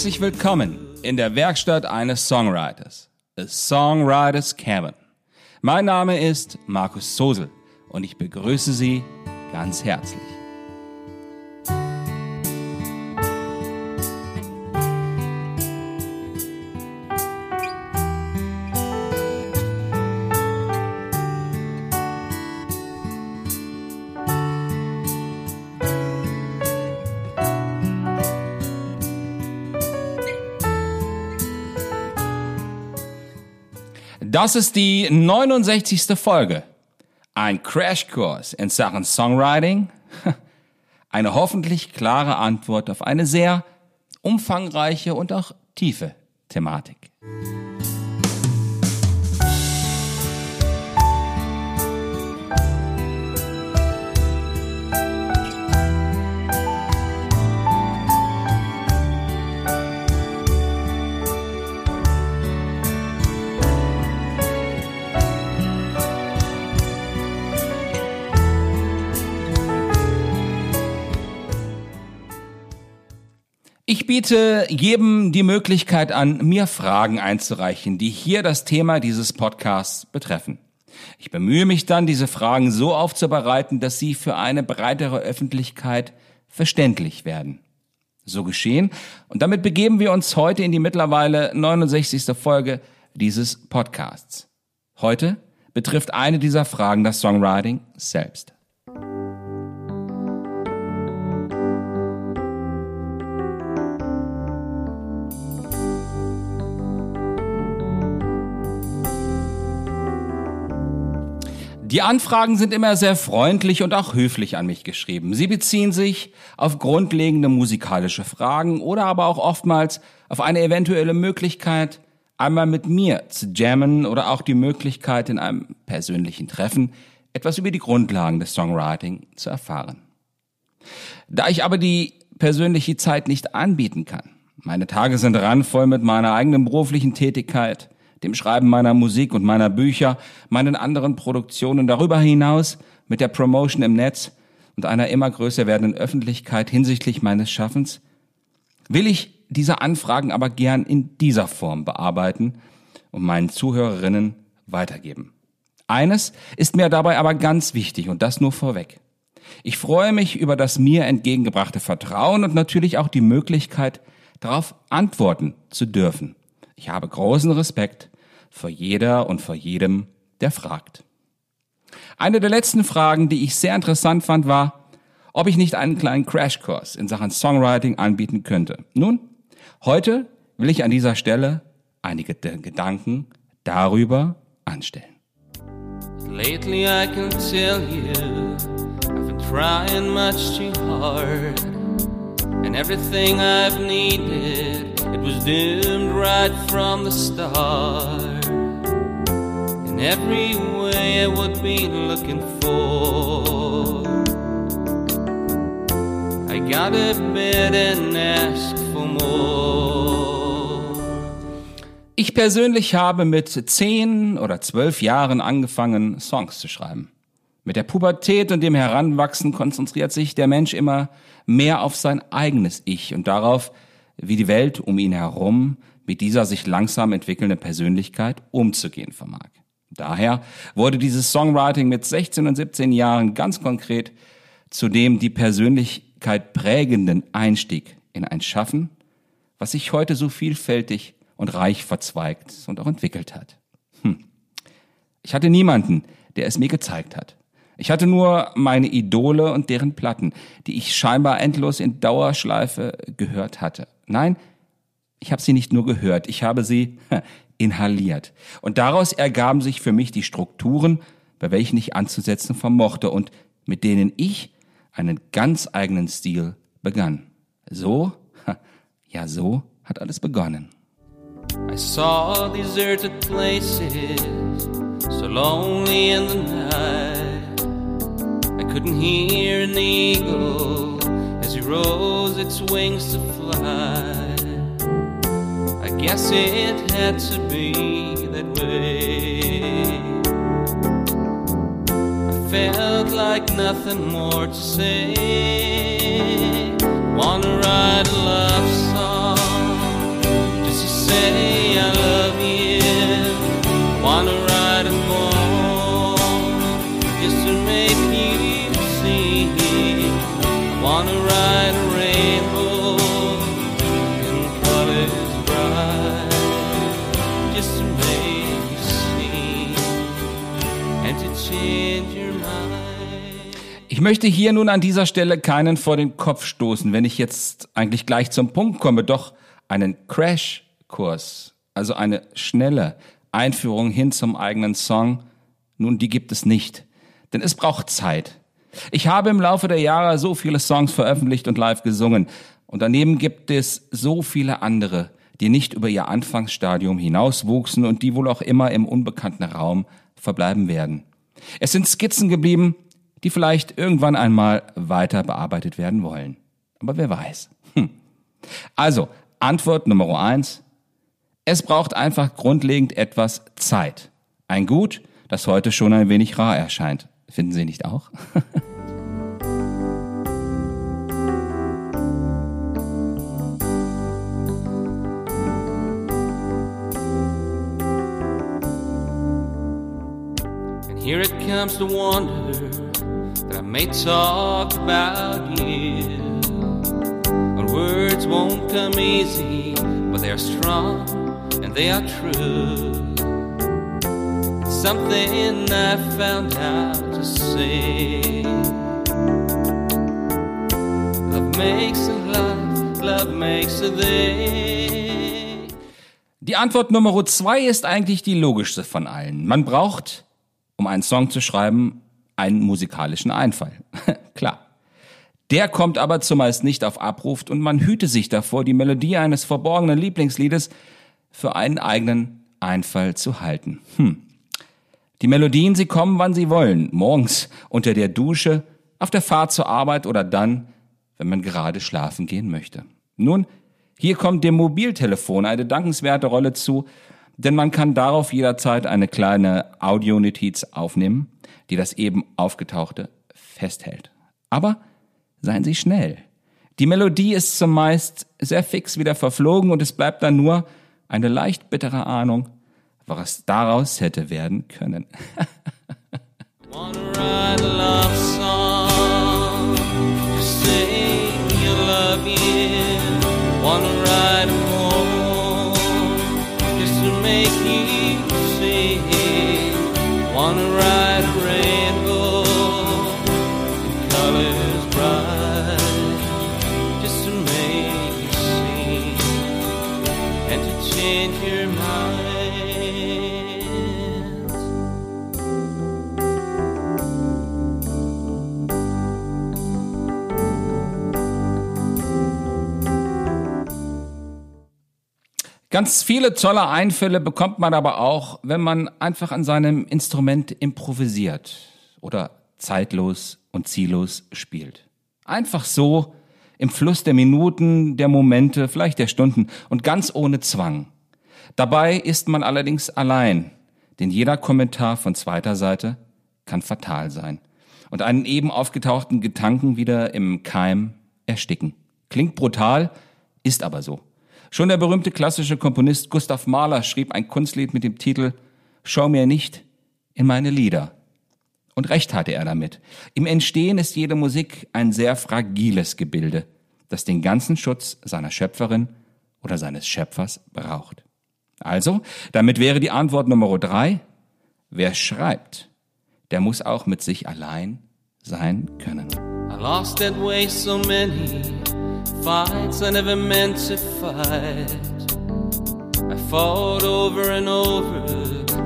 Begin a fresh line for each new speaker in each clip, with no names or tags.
Herzlich willkommen in der Werkstatt eines Songwriters, A Songwriters Cabin. Mein Name ist Markus Sosel und ich begrüße Sie ganz herzlich. Das ist die 69. Folge. Ein Crashkurs in Sachen Songwriting. Eine hoffentlich klare Antwort auf eine sehr umfangreiche und auch tiefe Thematik. Biete jedem die Möglichkeit an, mir Fragen einzureichen, die hier das Thema dieses Podcasts betreffen. Ich bemühe mich dann, diese Fragen so aufzubereiten, dass sie für eine breitere Öffentlichkeit verständlich werden. So geschehen. Und damit begeben wir uns heute in die mittlerweile 69. Folge dieses Podcasts. Heute betrifft eine dieser Fragen das Songwriting selbst. Die Anfragen sind immer sehr freundlich und auch höflich an mich geschrieben. Sie beziehen sich auf grundlegende musikalische Fragen oder aber auch oftmals auf eine eventuelle Möglichkeit, einmal mit mir zu jammen oder auch die Möglichkeit, in einem persönlichen Treffen etwas über die Grundlagen des Songwriting zu erfahren. Da ich aber die persönliche Zeit nicht anbieten kann, meine Tage sind randvoll mit meiner eigenen beruflichen Tätigkeit, dem Schreiben meiner Musik und meiner Bücher, meinen anderen Produktionen darüber hinaus mit der Promotion im Netz und einer immer größer werdenden Öffentlichkeit hinsichtlich meines Schaffens, will ich diese Anfragen aber gern in dieser Form bearbeiten und meinen Zuhörerinnen weitergeben. Eines ist mir dabei aber ganz wichtig und das nur vorweg. Ich freue mich über das mir entgegengebrachte Vertrauen und natürlich auch die Möglichkeit, darauf antworten zu dürfen. Ich habe großen Respekt vor jeder und vor jedem, der fragt. Eine der letzten Fragen, die ich sehr interessant fand, war, ob ich nicht einen kleinen Crashkurs in Sachen Songwriting anbieten könnte. Nun, heute will ich an dieser Stelle einige Gedanken darüber anstellen.
Lately, I can tell you, I've been trying much too hard. And everything I've needed, it was doomed right from the start. In every way I would be looking for. I gotta bid and ask for more.
Ich persönlich habe mit zehn oder zwölf Jahren angefangen, Songs zu schreiben. Mit der Pubertät und dem Heranwachsen konzentriert sich der Mensch immer mehr auf sein eigenes Ich und darauf, wie die Welt um ihn herum mit dieser sich langsam entwickelnden Persönlichkeit umzugehen vermag. Daher wurde dieses Songwriting mit 16 und 17 Jahren ganz konkret zu dem die Persönlichkeit prägenden Einstieg in ein Schaffen, was sich heute so vielfältig und reich verzweigt und auch entwickelt hat. Hm. Ich hatte niemanden, der es mir gezeigt hat. Ich hatte nur meine Idole und deren Platten, die ich scheinbar endlos in Dauerschleife gehört hatte. Nein, ich habe sie nicht nur gehört, ich habe sie inhaliert. Und daraus ergaben sich für mich die Strukturen, bei welchen ich anzusetzen vermochte und mit denen ich einen ganz eigenen Stil begann. So, ja so hat alles begonnen.
I saw deserted places, so lonely in the night. I couldn't hear an eagle as he rose its wings to fly. Guess it had to be that way. I felt like nothing more to say.
Ich möchte hier nun an dieser Stelle keinen vor den Kopf stoßen, wenn ich jetzt eigentlich gleich zum Punkt komme, doch einen Crash-Kurs, also eine schnelle Einführung hin zum eigenen Song, nun, die gibt es nicht. Denn es braucht Zeit. Ich habe im Laufe der Jahre so viele Songs veröffentlicht und live gesungen. Und daneben gibt es so viele andere, die nicht über ihr Anfangsstadium hinauswuchsen und die wohl auch immer im unbekannten Raum verbleiben werden. Es sind Skizzen geblieben, die vielleicht irgendwann einmal weiter bearbeitet werden wollen. Aber wer weiß. Hm. Also, Antwort Nummer eins. Es braucht einfach grundlegend etwas Zeit. Ein Gut, das heute schon ein wenig rar erscheint. Finden Sie nicht auch?
And here it comes to wonder that I may talk about you. Words won't come easy, but they are strong and they are true. Something I found out to say. Love makes a life, love makes a day.
Die Antwort Nummer zwei ist eigentlich die logischste von allen. Man braucht, um einen Song zu schreiben, einen musikalischen Einfall. Klar. Der kommt aber zumeist nicht auf Abruf und man hüte sich davor, die Melodie eines verborgenen Lieblingsliedes für einen eigenen Einfall zu halten. Hm. Die Melodien, sie kommen, wann sie wollen. Morgens, unter der Dusche, auf der Fahrt zur Arbeit oder dann, wenn man gerade schlafen gehen möchte. Nun, hier kommt dem Mobiltelefon eine dankenswerte Rolle zu, denn man kann darauf jederzeit eine kleine Audionotiz aufnehmen, die das eben aufgetauchte festhält. Aber seien Sie schnell. Die Melodie ist zumeist sehr fix wieder verflogen und es bleibt dann nur eine leicht bittere Ahnung, was daraus hätte werden können.
Wanna write
Ganz viele tolle Einfälle bekommt man aber auch, wenn man einfach an seinem Instrument improvisiert oder zeitlos und ziellos spielt. Einfach so im Fluss der Minuten, der Momente, vielleicht der Stunden und ganz ohne Zwang. Dabei ist man allerdings allein, denn jeder Kommentar von zweiter Seite kann fatal sein und einen eben aufgetauchten Gedanken wieder im Keim ersticken. Klingt brutal, ist aber so. Schon der berühmte klassische Komponist Gustav Mahler schrieb ein Kunstlied mit dem Titel Schau mir nicht in meine Lieder. Und recht hatte er damit. Im Entstehen ist jede Musik ein sehr fragiles Gebilde, das den ganzen Schutz seiner Schöpferin oder seines Schöpfers braucht. Also, damit wäre die Antwort Nummer drei, wer schreibt, der muss auch mit sich allein sein können.
I lost that way so many fights I never meant to fight. I fought over and over.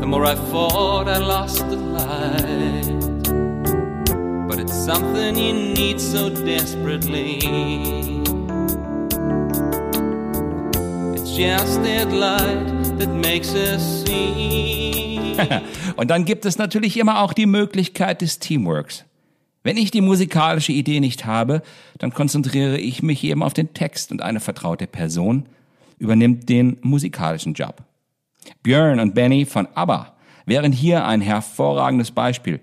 The more I fought, I lost the light. But it's something you need so desperately. It's just that light that makes us see.
Und dann gibt es natürlich immer auch die Möglichkeit des Teamworks. Wenn ich die musikalische Idee nicht habe, dann konzentriere ich mich eben auf den Text und eine vertraute Person, übernimmt den musikalischen Job. Björn und Benny von ABBA wären hier ein hervorragendes Beispiel,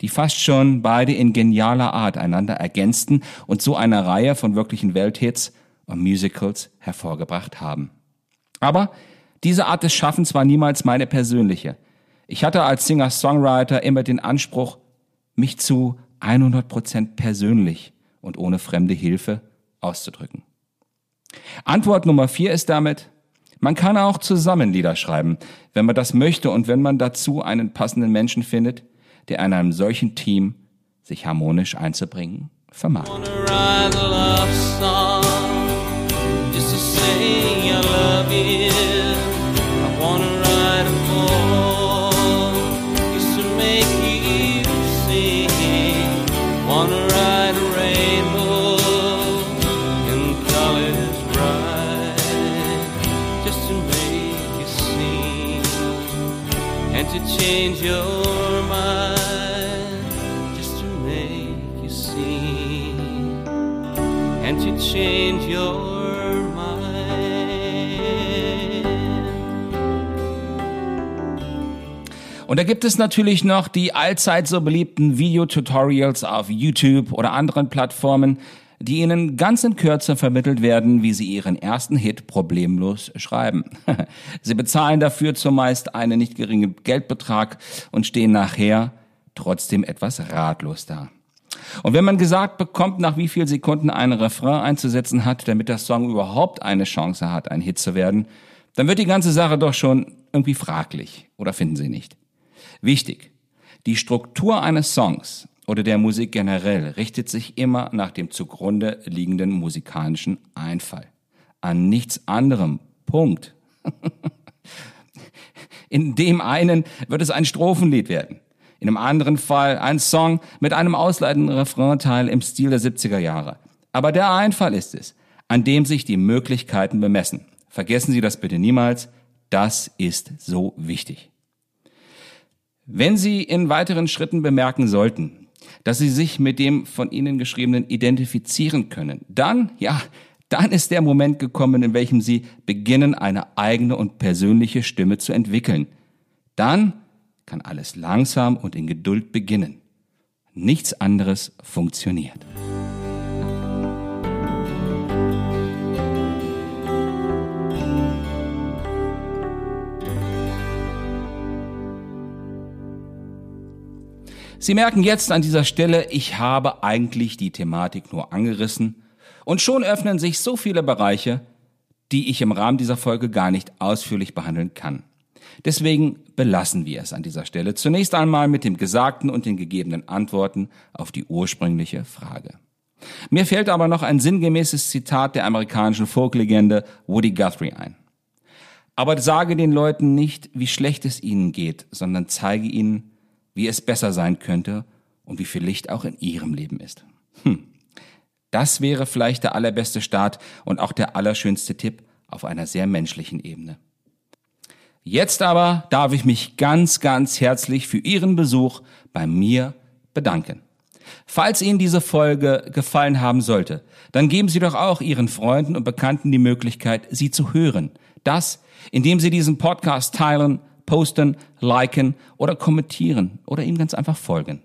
die fast schon beide in genialer Art einander ergänzten und so eine Reihe von wirklichen Welthits und Musicals hervorgebracht haben. Aber diese Art des Schaffens war niemals meine persönliche. Ich hatte als Singer-Songwriter immer den Anspruch, mich zu 100% persönlich und ohne fremde Hilfe auszudrücken. Antwort Nummer vier ist damit, man kann auch zusammen Lieder schreiben, wenn man das möchte und wenn man dazu einen passenden Menschen findet, der in einem solchen Team sich harmonisch einzubringen vermag. Change your mind just to make you see and to change your. Und da gibt es natürlich noch die allzeit so beliebten Videotutorials auf YouTube oder anderen Plattformen, die ihnen ganz in Kürze vermittelt werden, wie sie ihren ersten Hit problemlos schreiben. sie bezahlen dafür zumeist einen nicht geringen Geldbetrag und stehen nachher trotzdem etwas ratlos da. Und wenn man gesagt bekommt, nach wie viel Sekunden ein Refrain einzusetzen hat, damit der Song überhaupt eine Chance hat, ein Hit zu werden, dann wird die ganze Sache doch schon irgendwie fraglich. Oder finden Sie nicht? Wichtig. Die Struktur eines Songs oder der Musik generell richtet sich immer nach dem zugrunde liegenden musikalischen Einfall. An nichts anderem. Punkt. In dem einen wird es ein Strophenlied werden. In einem anderen Fall ein Song mit einem ausleitenden Refrainteil im Stil der 70er Jahre. Aber der Einfall ist es, an dem sich die Möglichkeiten bemessen. Vergessen Sie das bitte niemals. Das ist so wichtig. Wenn Sie in weiteren Schritten bemerken sollten, dass sie sich mit dem von ihnen geschriebenen identifizieren können. Dann, ja, dann ist der Moment gekommen, in welchem sie beginnen, eine eigene und persönliche Stimme zu entwickeln. Dann kann alles langsam und in Geduld beginnen. Nichts anderes funktioniert. Sie merken jetzt an dieser Stelle, ich habe eigentlich die Thematik nur angerissen und schon öffnen sich so viele Bereiche, die ich im Rahmen dieser Folge gar nicht ausführlich behandeln kann. Deswegen belassen wir es an dieser Stelle zunächst einmal mit dem Gesagten und den gegebenen Antworten auf die ursprüngliche Frage. Mir fällt aber noch ein sinngemäßes Zitat der amerikanischen Folklegende Woody Guthrie ein. Aber sage den Leuten nicht, wie schlecht es ihnen geht, sondern zeige ihnen, wie es besser sein könnte und wie viel Licht auch in ihrem Leben ist. Hm. Das wäre vielleicht der allerbeste Start und auch der allerschönste Tipp auf einer sehr menschlichen Ebene. Jetzt aber darf ich mich ganz, ganz herzlich für Ihren Besuch bei mir bedanken. Falls Ihnen diese Folge gefallen haben sollte, dann geben Sie doch auch Ihren Freunden und Bekannten die Möglichkeit, sie zu hören. Das, indem Sie diesen Podcast teilen posten, liken oder kommentieren oder ihm ganz einfach folgen.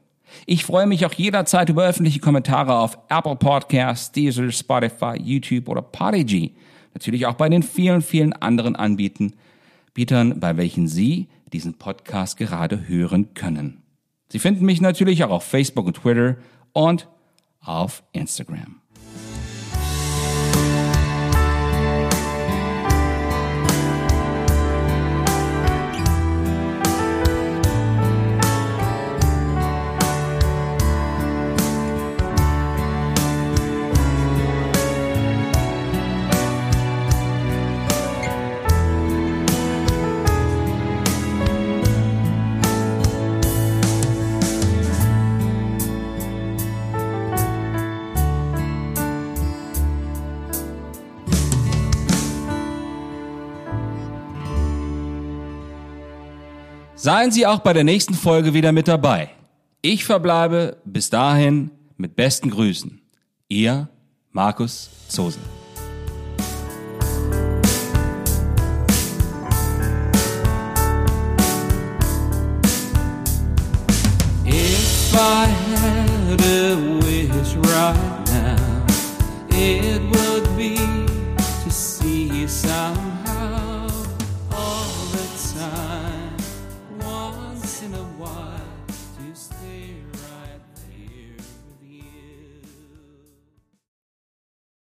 Ich freue mich auch jederzeit über öffentliche Kommentare auf Apple Podcasts, Deezer, Spotify, YouTube oder Podigy. Natürlich auch bei den vielen, vielen anderen Anbietern, bei welchen Sie diesen Podcast gerade hören können. Sie finden mich natürlich auch auf Facebook und Twitter und auf Instagram. Seien Sie auch bei der nächsten Folge wieder mit dabei. Ich verbleibe bis dahin mit besten Grüßen. Ihr Markus Zosen.